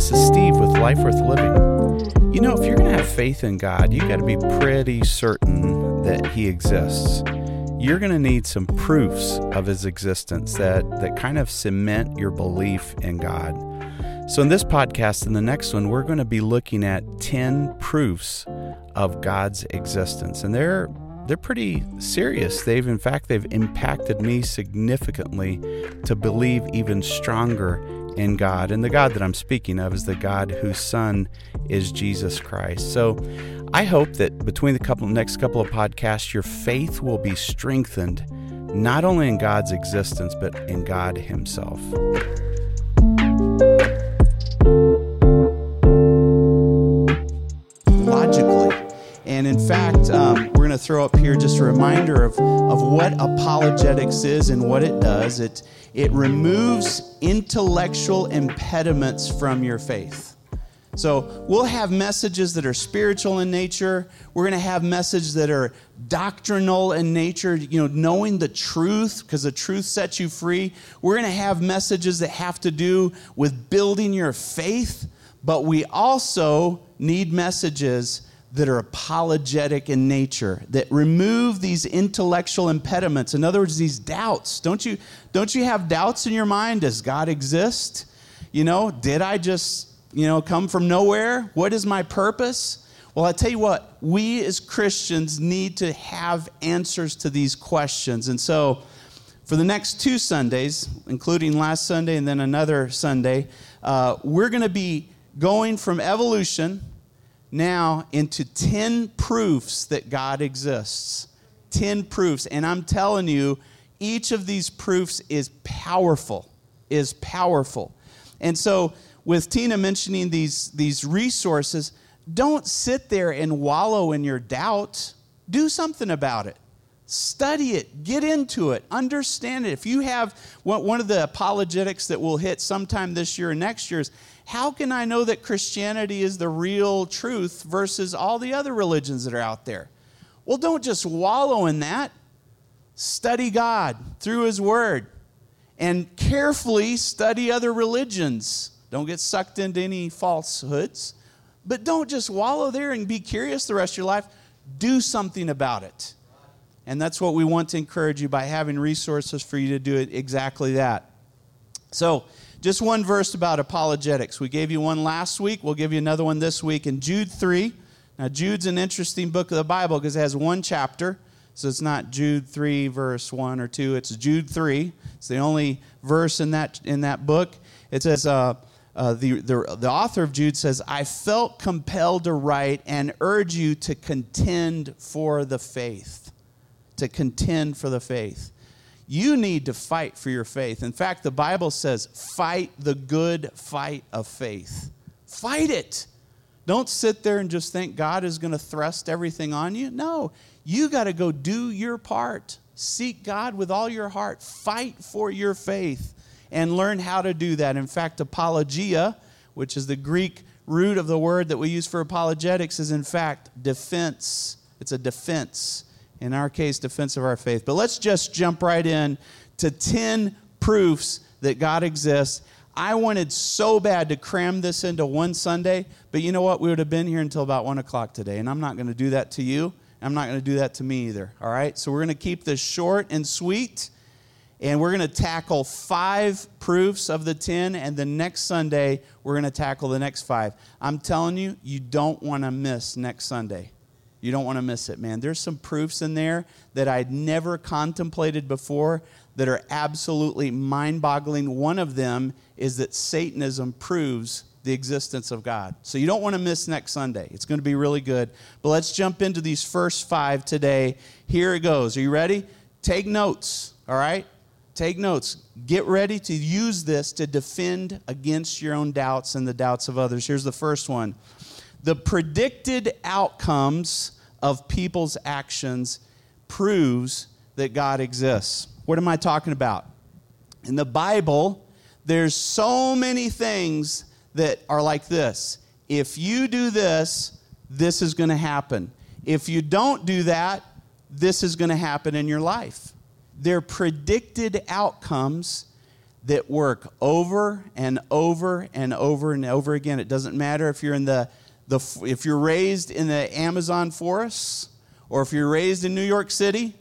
this is Steve with Life Worth Living. You know, if you're going to have faith in God, you got to be pretty certain that He exists. You're going to need some proofs of His existence that, that kind of cement your belief in God. So, in this podcast and the next one, we're going to be looking at 10 proofs of God's existence. And they're they're pretty serious. They've, in fact, they've impacted me significantly to believe even stronger in God. And the God that I'm speaking of is the God whose Son is Jesus Christ. So I hope that between the couple next couple of podcasts, your faith will be strengthened, not only in God's existence, but in God Himself. Logically. And in fact, um, going to throw up here just a reminder of, of what apologetics is and what it does. It, it removes intellectual impediments from your faith. So we'll have messages that are spiritual in nature. We're going to have messages that are doctrinal in nature, you know, knowing the truth because the truth sets you free. We're going to have messages that have to do with building your faith, but we also need messages that are apologetic in nature that remove these intellectual impediments. In other words these doubts. Don't you don't you have doubts in your mind? Does god exist? You know did i just you know come from nowhere? What is my purpose? Well i tell you what we as christians need to have answers to these questions. And so for the next two sundays including last sunday and then another sunday uh, we're going to be going from evolution now into 10 proofs that God exists. 10 proofs. And I'm telling you, each of these proofs is powerful, is powerful. And so, with Tina mentioning these, these resources, don't sit there and wallow in your doubt. Do something about it. Study it, get into it, understand it. If you have one of the apologetics that we'll hit sometime this year or next year is how can I know that Christianity is the real truth versus all the other religions that are out there? Well, don't just wallow in that. Study God through His Word and carefully study other religions. Don't get sucked into any falsehoods, but don't just wallow there and be curious the rest of your life. Do something about it. And that's what we want to encourage you by having resources for you to do exactly that. So, just one verse about apologetics. We gave you one last week. We'll give you another one this week in Jude 3. Now, Jude's an interesting book of the Bible because it has one chapter. So it's not Jude 3, verse 1 or 2. It's Jude 3. It's the only verse in that, in that book. It says, uh, uh, the, the, the author of Jude says, I felt compelled to write and urge you to contend for the faith. To contend for the faith. You need to fight for your faith. In fact, the Bible says, fight the good fight of faith. Fight it. Don't sit there and just think God is going to thrust everything on you. No, you got to go do your part. Seek God with all your heart. Fight for your faith and learn how to do that. In fact, apologia, which is the Greek root of the word that we use for apologetics, is in fact defense. It's a defense in our case, defense of our faith. But let's just jump right in to 10 proofs that God exists. I wanted so bad to cram this into one Sunday, but you know what? We would have been here until about 1 o'clock today, and I'm not going to do that to you. I'm not going to do that to me either, all right? So we're going to keep this short and sweet, and we're going to tackle five proofs of the 10, and the next Sunday, we're going to tackle the next five. I'm telling you, you don't want to miss next Sunday. You don't want to miss it, man. There's some proofs in there that I'd never contemplated before that are absolutely mind boggling. One of them is that Satanism proves the existence of God. So you don't want to miss next Sunday. It's going to be really good. But let's jump into these first five today. Here it goes. Are you ready? Take notes, all right? Take notes. Get ready to use this to defend against your own doubts and the doubts of others. Here's the first one the predicted outcomes of people's actions proves that God exists. What am I talking about? In the Bible, there's so many things that are like this. If you do this, this is going to happen. If you don't do that, this is going to happen in your life. They're predicted outcomes that work over and over and over and over again. It doesn't matter if you're in the, the if you're raised in the Amazon forests or if you're raised in New York City,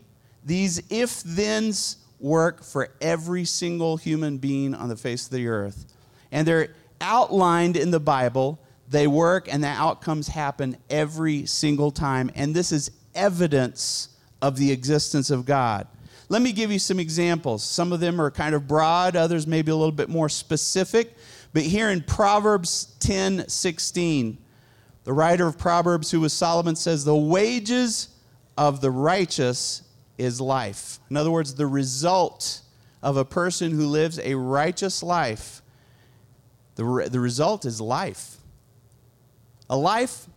these if thens work for every single human being on the face of the earth. And they're outlined in the Bible. They work and the outcomes happen every single time. And this is evidence of the existence of God. Let me give you some examples. Some of them are kind of broad, others maybe a little bit more specific. But here in Proverbs 10 16, the writer of Proverbs, who was Solomon, says, The wages of the righteous is life. In other words, the result of a person who lives a righteous life, the, re- the result is life. A life,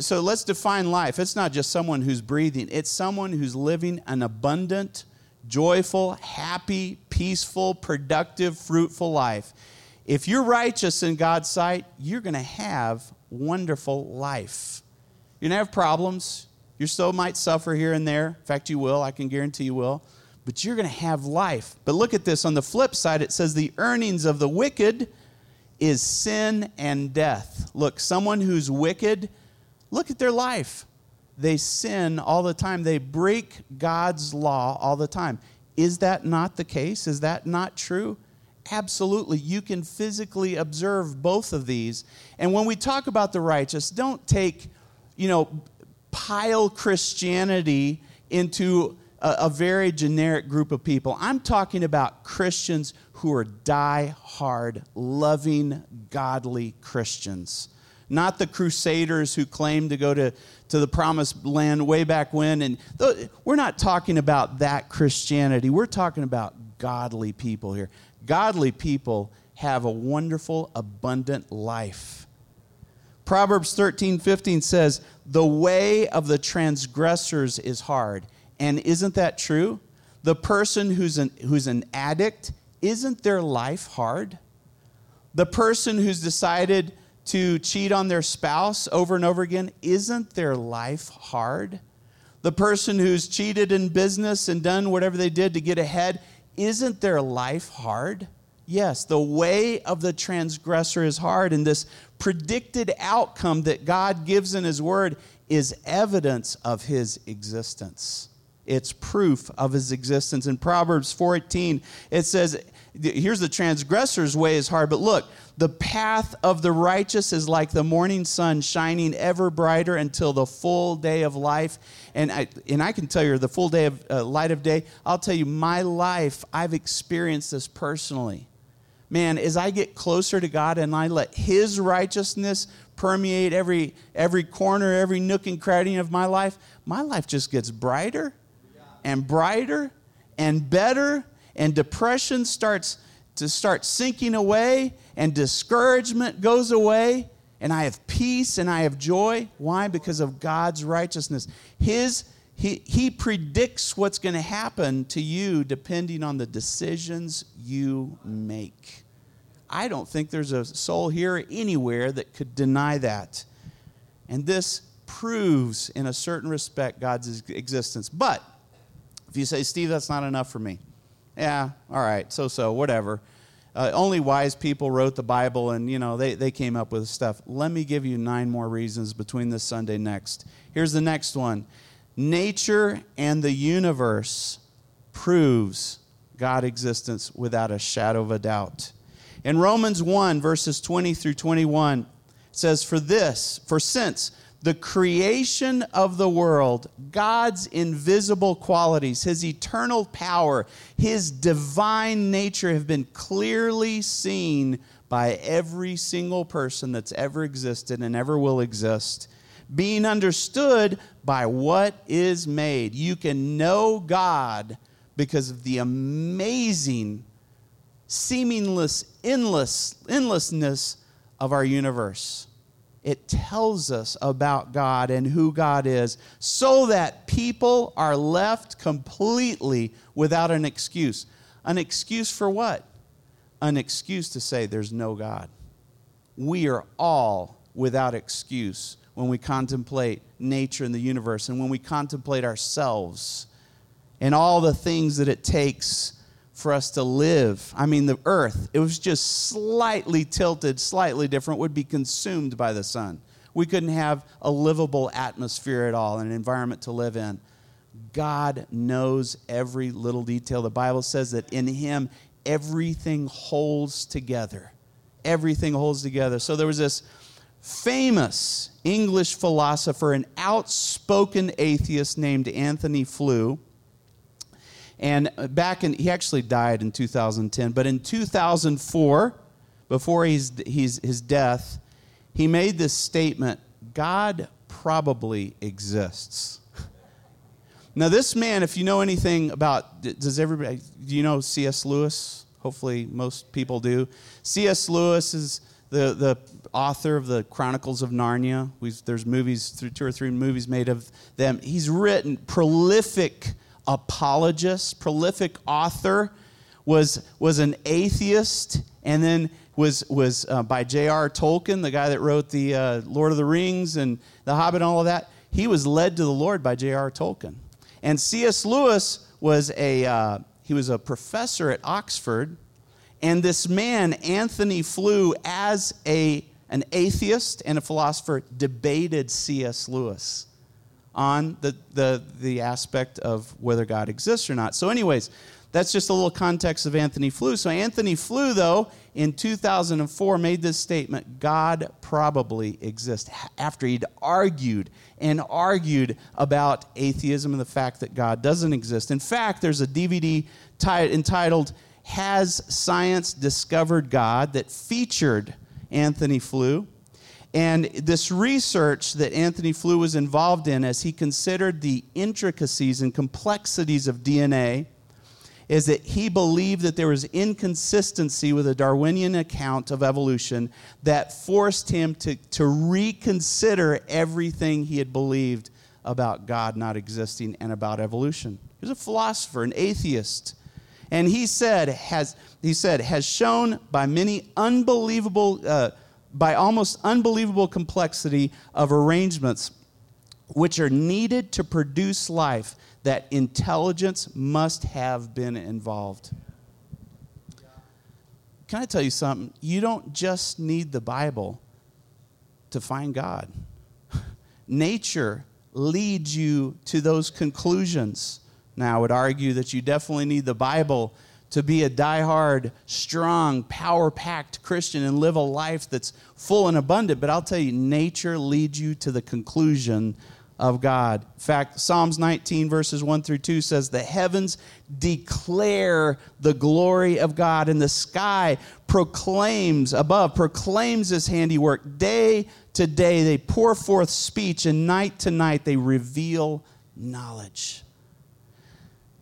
so let's define life. It's not just someone who's breathing, it's someone who's living an abundant, joyful, happy, peaceful, productive, fruitful life. If you're righteous in God's sight, you're going to have wonderful life. You're going to have problems. You still might suffer here and there. In fact, you will. I can guarantee you will. But you're going to have life. But look at this. On the flip side, it says the earnings of the wicked is sin and death. Look, someone who's wicked, look at their life they sin all the time. They break God's law all the time. Is that not the case? Is that not true? Absolutely. You can physically observe both of these. And when we talk about the righteous, don't take, you know, pile Christianity into a, a very generic group of people. I'm talking about Christians who are die hard, loving, godly Christians not the crusaders who claimed to go to, to the promised land way back when. And th- we're not talking about that Christianity. We're talking about godly people here. Godly people have a wonderful, abundant life. Proverbs 13, 15 says, The way of the transgressors is hard. And isn't that true? The person who's an, who's an addict, isn't their life hard? The person who's decided to cheat on their spouse over and over again, isn't their life hard? The person who's cheated in business and done whatever they did to get ahead, isn't their life hard? Yes, the way of the transgressor is hard, and this predicted outcome that God gives in His Word is evidence of His existence. It's proof of His existence. In Proverbs 14, it says, Here's the transgressor's way is hard, but look, the path of the righteous is like the morning sun shining ever brighter until the full day of life. And I, and I can tell you, the full day of uh, light of day, I'll tell you, my life, I've experienced this personally. Man, as I get closer to God and I let His righteousness permeate every, every corner, every nook and cranny of my life, my life just gets brighter and brighter and better, and depression starts to start sinking away and discouragement goes away and I have peace and I have joy. Why? Because of God's righteousness. His he, he predicts what's going to happen to you depending on the decisions you make. I don't think there's a soul here anywhere that could deny that. And this proves, in a certain respect, God's existence. But if you say, Steve, that's not enough for me, yeah, all right, so so, whatever. Uh, only wise people wrote the Bible and, you know, they, they came up with stuff. Let me give you nine more reasons between this Sunday next. Here's the next one Nature and the universe proves God existence without a shadow of a doubt. In Romans 1, verses 20 through 21, it says, For this, for since the creation of the world, God's invisible qualities, his eternal power, his divine nature have been clearly seen by every single person that's ever existed and ever will exist, being understood by what is made. You can know God because of the amazing, seamless, endless, endlessness of our universe it tells us about God and who God is so that people are left completely without an excuse. An excuse for what? An excuse to say there's no God. We are all without excuse when we contemplate nature and the universe and when we contemplate ourselves and all the things that it takes for us to live. I mean, the earth, it was just slightly tilted, slightly different, would be consumed by the sun. We couldn't have a livable atmosphere at all, an environment to live in. God knows every little detail. The Bible says that in Him, everything holds together. Everything holds together. So there was this famous English philosopher, an outspoken atheist named Antony Flew and back in, he actually died in 2010, but in 2004, before he's, he's, his death, he made this statement God probably exists. Now, this man, if you know anything about, does everybody, do you know C.S. Lewis? Hopefully, most people do. C.S. Lewis is the, the author of the Chronicles of Narnia. We've, there's movies, two or three movies made of them. He's written prolific apologist, prolific author, was, was an atheist, and then was, was uh, by J.R. Tolkien, the guy that wrote the uh, Lord of the Rings and The Hobbit and all of that. He was led to the Lord by J.R. Tolkien. And C.S. Lewis was a, uh, he was a professor at Oxford, and this man, Antony Flew, as a, an atheist and a philosopher, debated C.S. Lewis on the, the, the aspect of whether God exists or not. So, anyways, that's just a little context of Antony Flew. So, Antony Flew, though, in 2004 made this statement God probably exists after he'd argued and argued about atheism and the fact that God doesn't exist. In fact, there's a DVD t- entitled Has Science Discovered God that featured Antony Flew. And this research that Antony Flew was involved in as he considered the intricacies and complexities of DNA is that he believed that there was inconsistency with a Darwinian account of evolution that forced him to, to reconsider everything he had believed about God not existing and about evolution. He was a philosopher, an atheist. And he said, has, he said, has shown by many unbelievable uh, by almost unbelievable complexity of arrangements which are needed to produce life that intelligence must have been involved. Can I tell you something? You don't just need the Bible to find God. Nature leads you to those conclusions. Now, I would argue that you definitely need the Bible to be a die-hard, strong, power packed Christian and live a life that's full and abundant. But I'll tell you, nature leads you to the conclusion of God. In fact, Psalms 19, verses 1 through 2 says, The heavens declare the glory of God, and the sky proclaims, above, proclaims his handiwork. Day to day they pour forth speech, and night to night they reveal knowledge.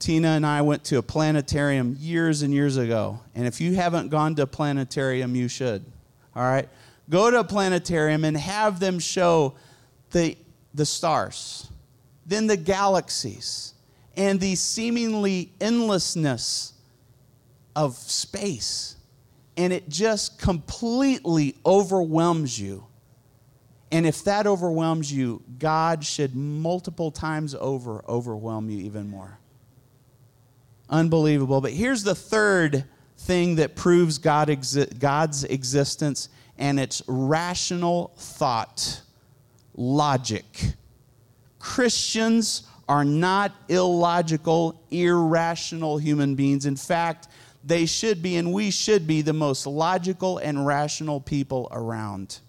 Tina and I went to a planetarium years and years ago. And if you haven't gone to a planetarium, you should. All right? Go to a planetarium and have them show the, the stars, then the galaxies, and the seemingly endlessness of space. And it just completely overwhelms you. And if that overwhelms you, God should multiple times over overwhelm you even more. Unbelievable. But here's the third thing that proves God exi- God's existence, and it's rational thought, logic. Christians are not illogical, irrational human beings. In fact, they should be, and we should be, the most logical and rational people around.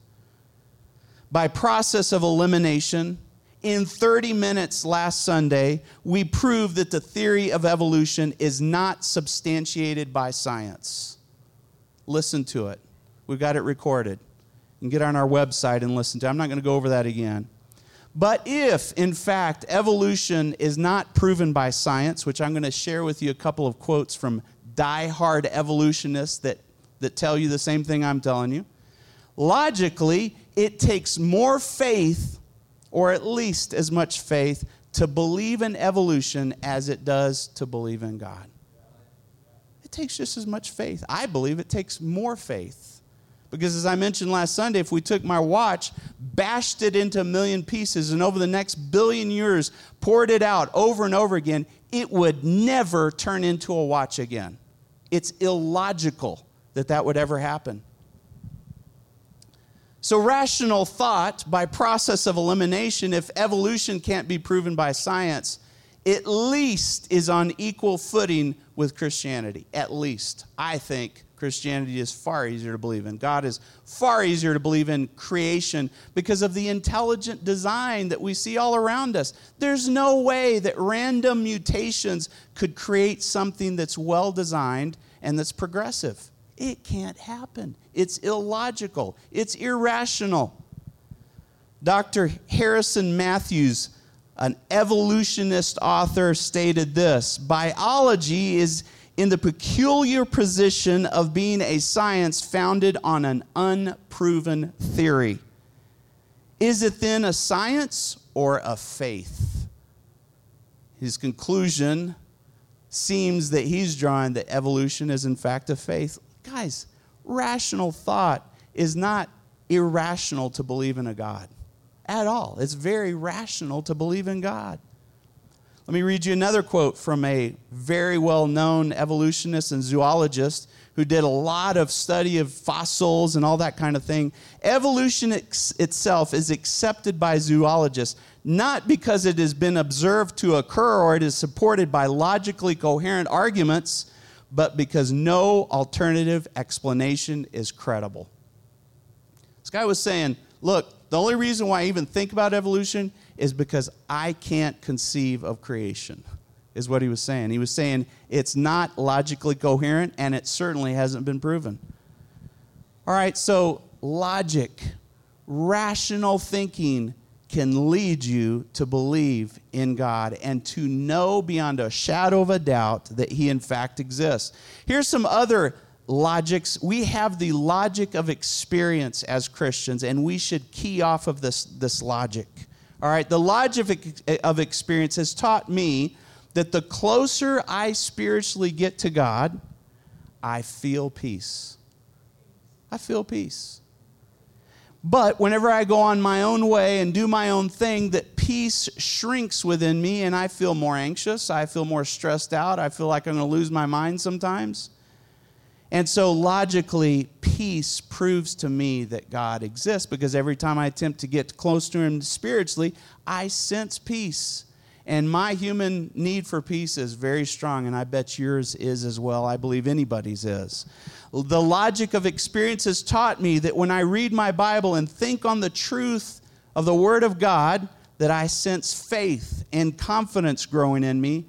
By process of elimination, in 30 minutes last Sunday, we proved that the theory of evolution is not substantiated by science. Listen to it. We've got it recorded. You can get on our website and listen to it. I'm not going to go over that again. But if, in fact, evolution is not proven by science, which I'm going to share with you a couple of quotes from die-hard evolutionists that, that tell you the same thing I'm telling you, logically, it takes more faith or at least as much faith to believe in evolution as it does to believe in God. It takes just as much faith. I believe it takes more faith. Because as I mentioned last Sunday, if we took my watch, bashed it into a million pieces, and over the next billion years poured it out over and over again, it would never turn into a watch again. It's illogical that that would ever happen. So, rational thought, by process of elimination, if evolution can't be proven by science, at least is on equal footing with Christianity. At least. I think Christianity is far easier to believe in. God is far easier to believe in creation because of the intelligent design that we see all around us. There's no way that random mutations could create something that's well designed and that's progressive. It can't happen. It's illogical, it's irrational. Dr. Harrison Matthews, an evolutionist author, stated this Biology is in the peculiar position of being a science founded on an unproven theory. Is it then a science or a faith? His conclusion seems that he's drawing that evolution is in fact a faith. Guys, rational thought is not irrational to believe in a God at all. It's very rational to believe in God. Let me read you another quote from a very well known evolutionist and zoologist who did a lot of study of fossils and all that kind of thing. Evolution ex- itself is accepted by zoologists not because it has been observed to occur or it is supported by logically coherent arguments, but because no alternative explanation is credible. This guy was saying, look, the only reason why I even think about evolution is because I can't conceive of creation, is what he was saying. He was saying it's not logically coherent and it certainly hasn't been proven. All right, so logic, rational thinking can lead you to believe in God and to know beyond a shadow of a doubt that He in fact exists. Here's some other logics. We have the logic of experience as Christians, and we should key off of this, this logic. All right, the logic of experience has taught me that the closer I spiritually get to God, I feel peace. I feel peace. But whenever I go on my own way and do my own thing, that peace shrinks within me and I feel more anxious. I feel more stressed out. I feel like I'm going to lose my mind sometimes. And so, logically, peace proves to me that God exists because every time I attempt to get close to Him spiritually, I sense peace. And my human need for peace is very strong, and I bet yours is as well. I believe anybody's is. The logic of experience has taught me that when I read my Bible and think on the truth of the Word of God, that I sense faith and confidence growing in me,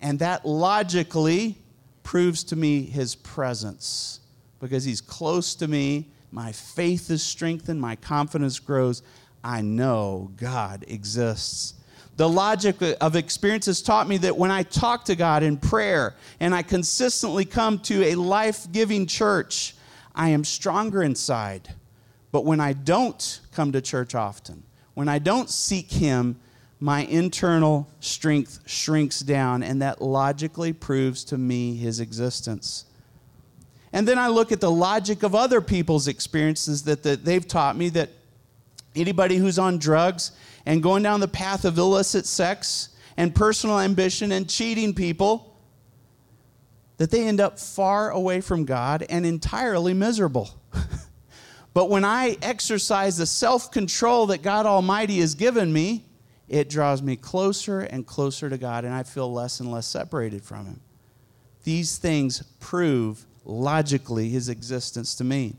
and that logically proves to me His presence because He's close to me. My faith is strengthened, my confidence grows. I know God exists. The logic of experience has taught me that when I talk to God in prayer and I consistently come to a life giving church, I am stronger inside. But when I don't come to church often, when I don't seek Him, my internal strength shrinks down, and that logically proves to me His existence. And then I look at the logic of other people's experiences that, that they've taught me that anybody who's on drugs and going down the path of illicit sex and personal ambition and cheating people, that they end up far away from God and entirely miserable. but when I exercise the self control that God Almighty has given me, it draws me closer and closer to God, and I feel less and less separated from Him. These things prove logically His existence to me.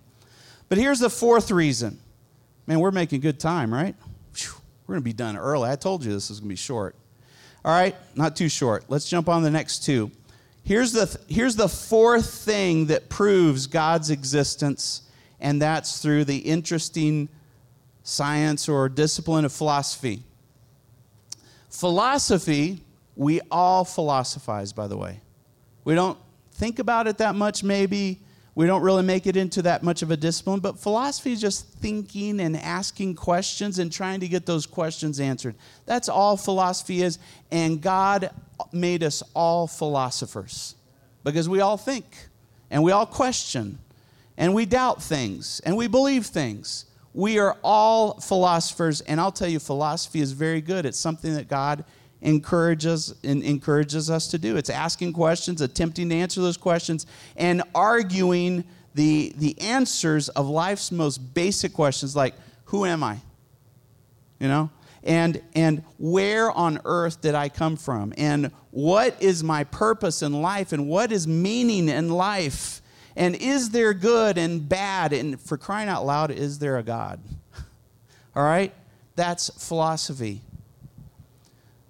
But here's the fourth reason. Man, we're making good time, right? We're going to be done early. I told you this was going to be short. All right, not too short. Let's jump on the next two. Here's the, here's the fourth thing that proves God's existence, and that's through the interesting science or discipline of philosophy. Philosophy, we all philosophize, by the way. We don't think about it that much, maybe. We don't really make it into that much of a discipline, but philosophy is just thinking and asking questions and trying to get those questions answered. That's all philosophy is, and God made us all philosophers because we all think and we all question and we doubt things and we believe things. We are all philosophers, and I'll tell you, philosophy is very good. It's something that God encourages encourages us to do. It's asking questions, attempting to answer those questions, and arguing the, the answers of life's most basic questions like, who am I? You know? And, and where on earth did I come from? And what is my purpose in life? And what is meaning in life? And is there good and bad? And for crying out loud, is there a God? All right? That's philosophy.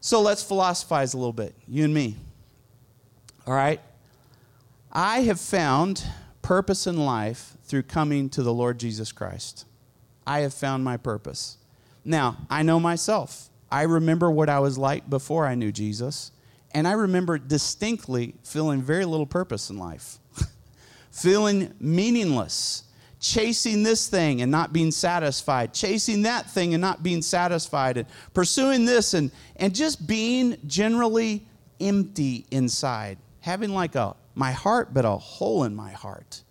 So let's philosophize a little bit, you and me. All right? I have found purpose in life through coming to the Lord Jesus Christ. I have found my purpose. Now, I know myself. I remember what I was like before I knew Jesus, and I remember distinctly feeling very little purpose in life, feeling meaningless, chasing this thing and not being satisfied, chasing that thing and not being satisfied, and pursuing this and, and just being generally empty inside, having like a my heart, but a hole in my heart.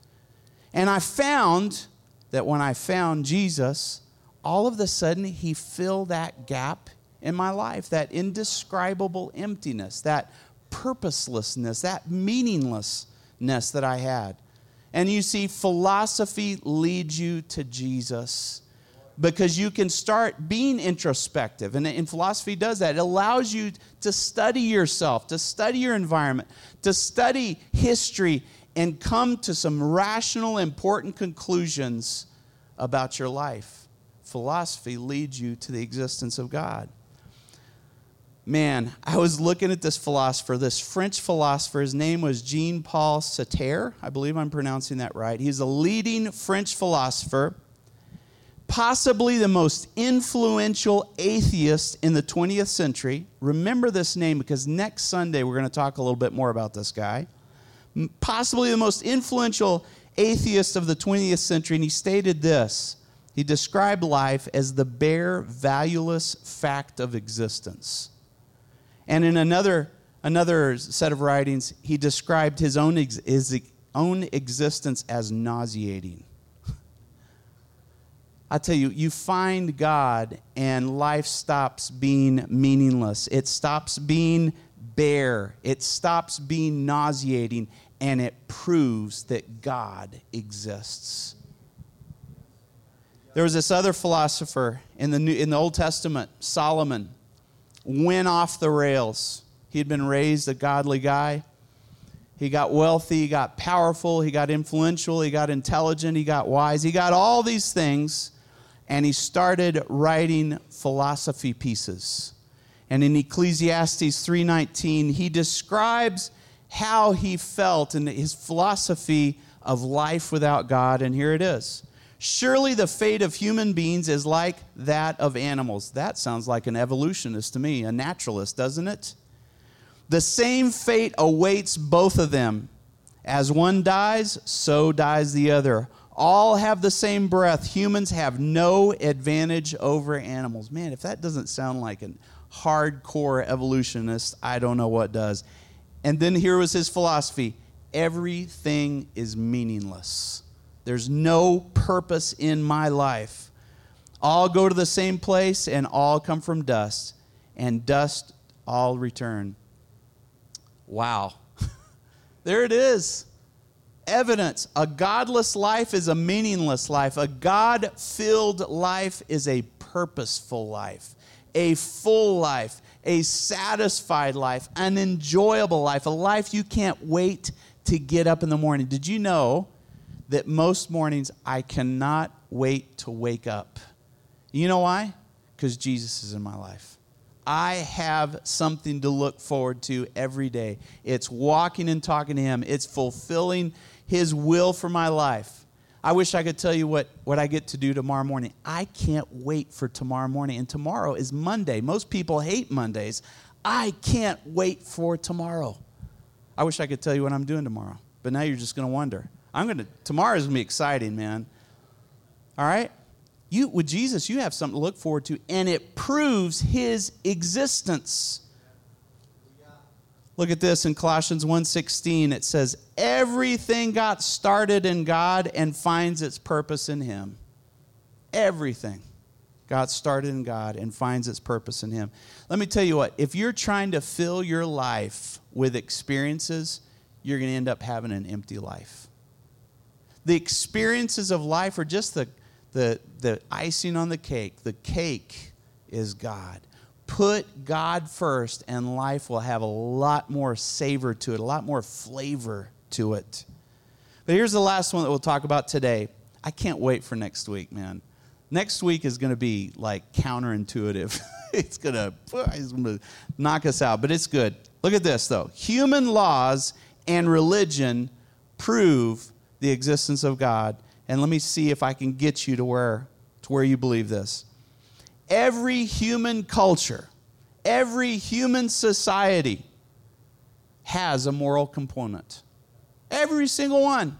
And I found that when I found Jesus, all of a sudden he filled that gap in my life, that indescribable emptiness, that purposelessness, that meaninglessness that I had. And you see, philosophy leads you to Jesus because you can start being introspective. And, and philosophy does that. It allows you to study yourself, to study your environment, to study history, and come to some rational, important conclusions about your life. Philosophy leads you to the existence of God. Man, I was looking at this philosopher, this French philosopher. His name was Jean Paul Sartre. I believe I'm pronouncing that right. He's a leading French philosopher possibly the most influential atheist in the 20th century. Remember this name because next Sunday we're going to talk a little bit more about this guy. Possibly the most influential atheist of the 20th century, and he stated this. He described life as the bare, valueless fact of existence. And in another, another set of writings, he described his own, his own existence as nauseating. I tell you, you find God and life stops being meaningless. It stops being bare. It stops being nauseating and it proves that God exists. There was this other philosopher in the, New, in the Old Testament, Solomon, went off the rails. He had been raised a godly guy. He got wealthy, he got powerful, he got influential, he got intelligent, he got wise, he got all these things and he started writing philosophy pieces. And in Ecclesiastes 3:19, he describes how he felt and his philosophy of life without God, and here it is. Surely the fate of human beings is like that of animals. That sounds like an evolutionist to me, a naturalist, doesn't it? The same fate awaits both of them. As one dies, so dies the other all have the same breath. Humans have no advantage over animals. Man, if that doesn't sound like a hardcore evolutionist, I don't know what does. And then here was his philosophy everything is meaningless. There's no purpose in my life. All go to the same place and all come from dust, and dust all return. Wow. there it is evidence. A godless life is a meaningless life. A God filled life is a purposeful life, a full life, a satisfied life, an enjoyable life, a life you can't wait to get up in the morning. Did you know that most mornings I cannot wait to wake up? You know why? Because Jesus is in my life. I have something to look forward to every day. It's walking and talking to Him, it's fulfilling his will for my life. I wish I could tell you what, what I get to do tomorrow morning. I can't wait for tomorrow morning. And tomorrow is Monday. Most people hate Mondays. I can't wait for tomorrow. I wish I could tell you what I'm doing tomorrow. But now you're just going to wonder. I'm going to, tomorrow is going to be exciting, man. All right? You, with Jesus, you have something to look forward to, and it proves his existence. Look at this in Colossians 1:16 it says everything got started in God and finds its purpose in him. Everything. got started in God and finds its purpose in Him. Let me tell you what, if you're trying to fill your life with experiences, you're going to end up having an empty life. The experiences of life are just the, the, the icing on the cake. The cake is God. Put God first, and life will have a lot more savor to it, a lot more flavor to it. But here's the last one that we'll talk about today. I can't wait for next week, man. Next week is going to be like counterintuitive. it's going to knock us out, but it's good. Look at this, though. Human laws and religion prove the existence of God. And let me see if I can get you to where, to where you believe this. Every human culture, every human society has a moral component. Every single one.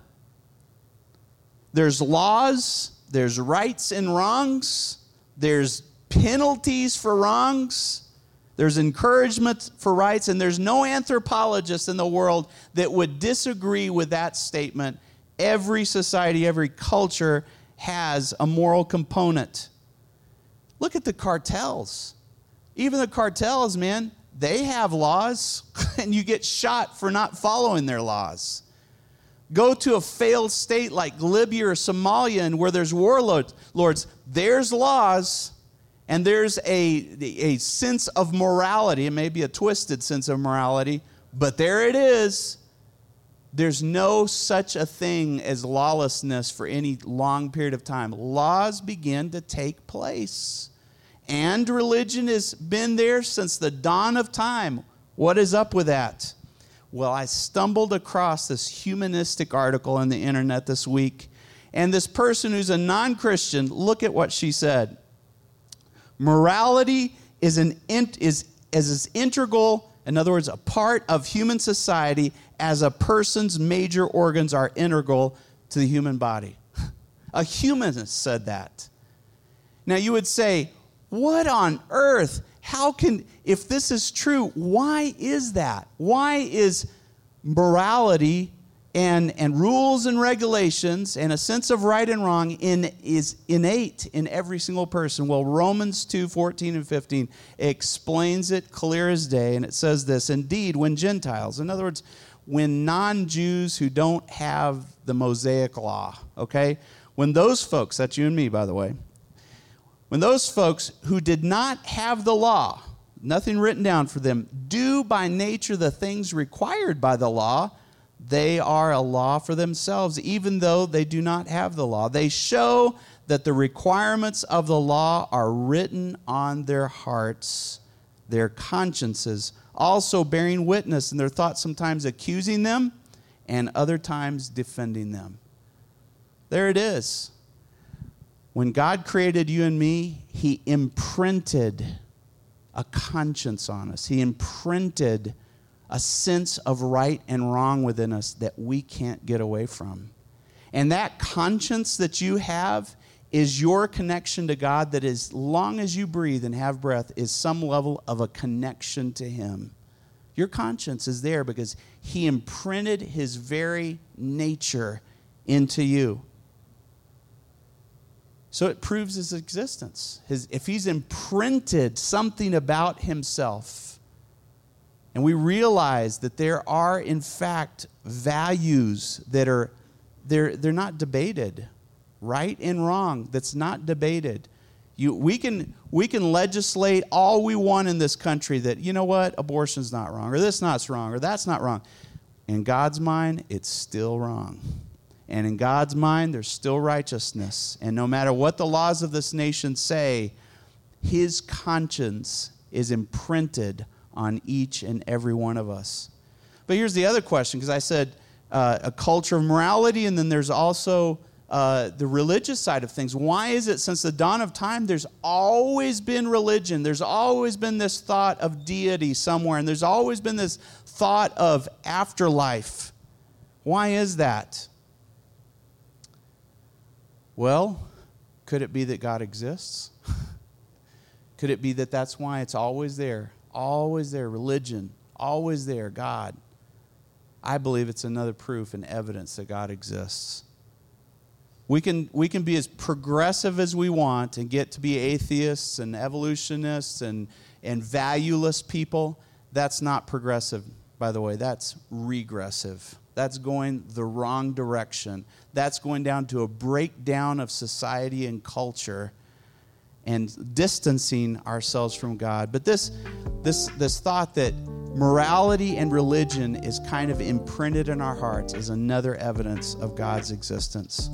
There's laws, there's rights and wrongs, there's penalties for wrongs, there's encouragement for rights, and there's no anthropologist in the world that would disagree with that statement. Every society, every culture has a moral component. Look at the cartels. Even the cartels, man, they have laws, and you get shot for not following their laws. Go to a failed state like Libya or Somalia, and where there's warlords, there's laws, and there's a, a sense of morality. It may be a twisted sense of morality, but there it is. There's no such a thing as lawlessness for any long period of time. Laws begin to take place. And religion has been there since the dawn of time. What is up with that? Well, I stumbled across this humanistic article on the internet this week, and this person who's a non Christian, look at what she said. Morality is, an, is, is integral, in other words, a part of human society as a person's major organs are integral to the human body. a humanist said that. Now, you would say, what on earth? how can, if this is true, why is that? Why is morality and, and rules and regulations and a sense of right and wrong in, is innate in every single person? Well, Romans 2 14 and 15 explains it clear as day, and it says this Indeed, when Gentiles, in other words, when non Jews who don't have the Mosaic law, okay, when those folks, that's you and me, by the way, when those folks who did not have the law, nothing written down for them, do by nature the things required by the law, they are a law for themselves, even though they do not have the law. They show that the requirements of the law are written on their hearts, their consciences, also bearing witness, and their thoughts sometimes accusing them and other times defending them. There it is. When God created you and me, He imprinted a conscience on us. He imprinted a sense of right and wrong within us that we can't get away from. And that conscience that you have is your connection to God that as long as you breathe and have breath is some level of a connection to Him. Your conscience is there because He imprinted His very nature into you. So it proves his existence. His, if he's imprinted something about himself, and we realize that there are, in fact, values that are they're, they're not debated, right and wrong, that's not debated. You, we, can, we can legislate all we want in this country that, you know what, abortion's not wrong, or this not wrong, or that's not wrong. In God's mind, it's still wrong. And in God's mind, there's still righteousness. And no matter what the laws of this nation say, his conscience is imprinted on each and every one of us. But here's the other question because I said uh, a culture of morality, and then there's also uh, the religious side of things. Why is it since the dawn of time, there's always been religion? There's always been this thought of deity somewhere, and there's always been this thought of afterlife. Why is that? Well, could it be that God exists? could it be that that's why it's always there? Always there. Religion, always there. God. I believe it's another proof and evidence that God exists. We can, we can be as progressive as we want and get to be atheists and evolutionists and, and valueless people. That's not progressive, by the way. That's regressive. That's going the wrong direction. That's going down to a breakdown of society and culture and distancing ourselves from God. But this, this, this thought that morality and religion is kind of imprinted in our hearts is another evidence of God's existence.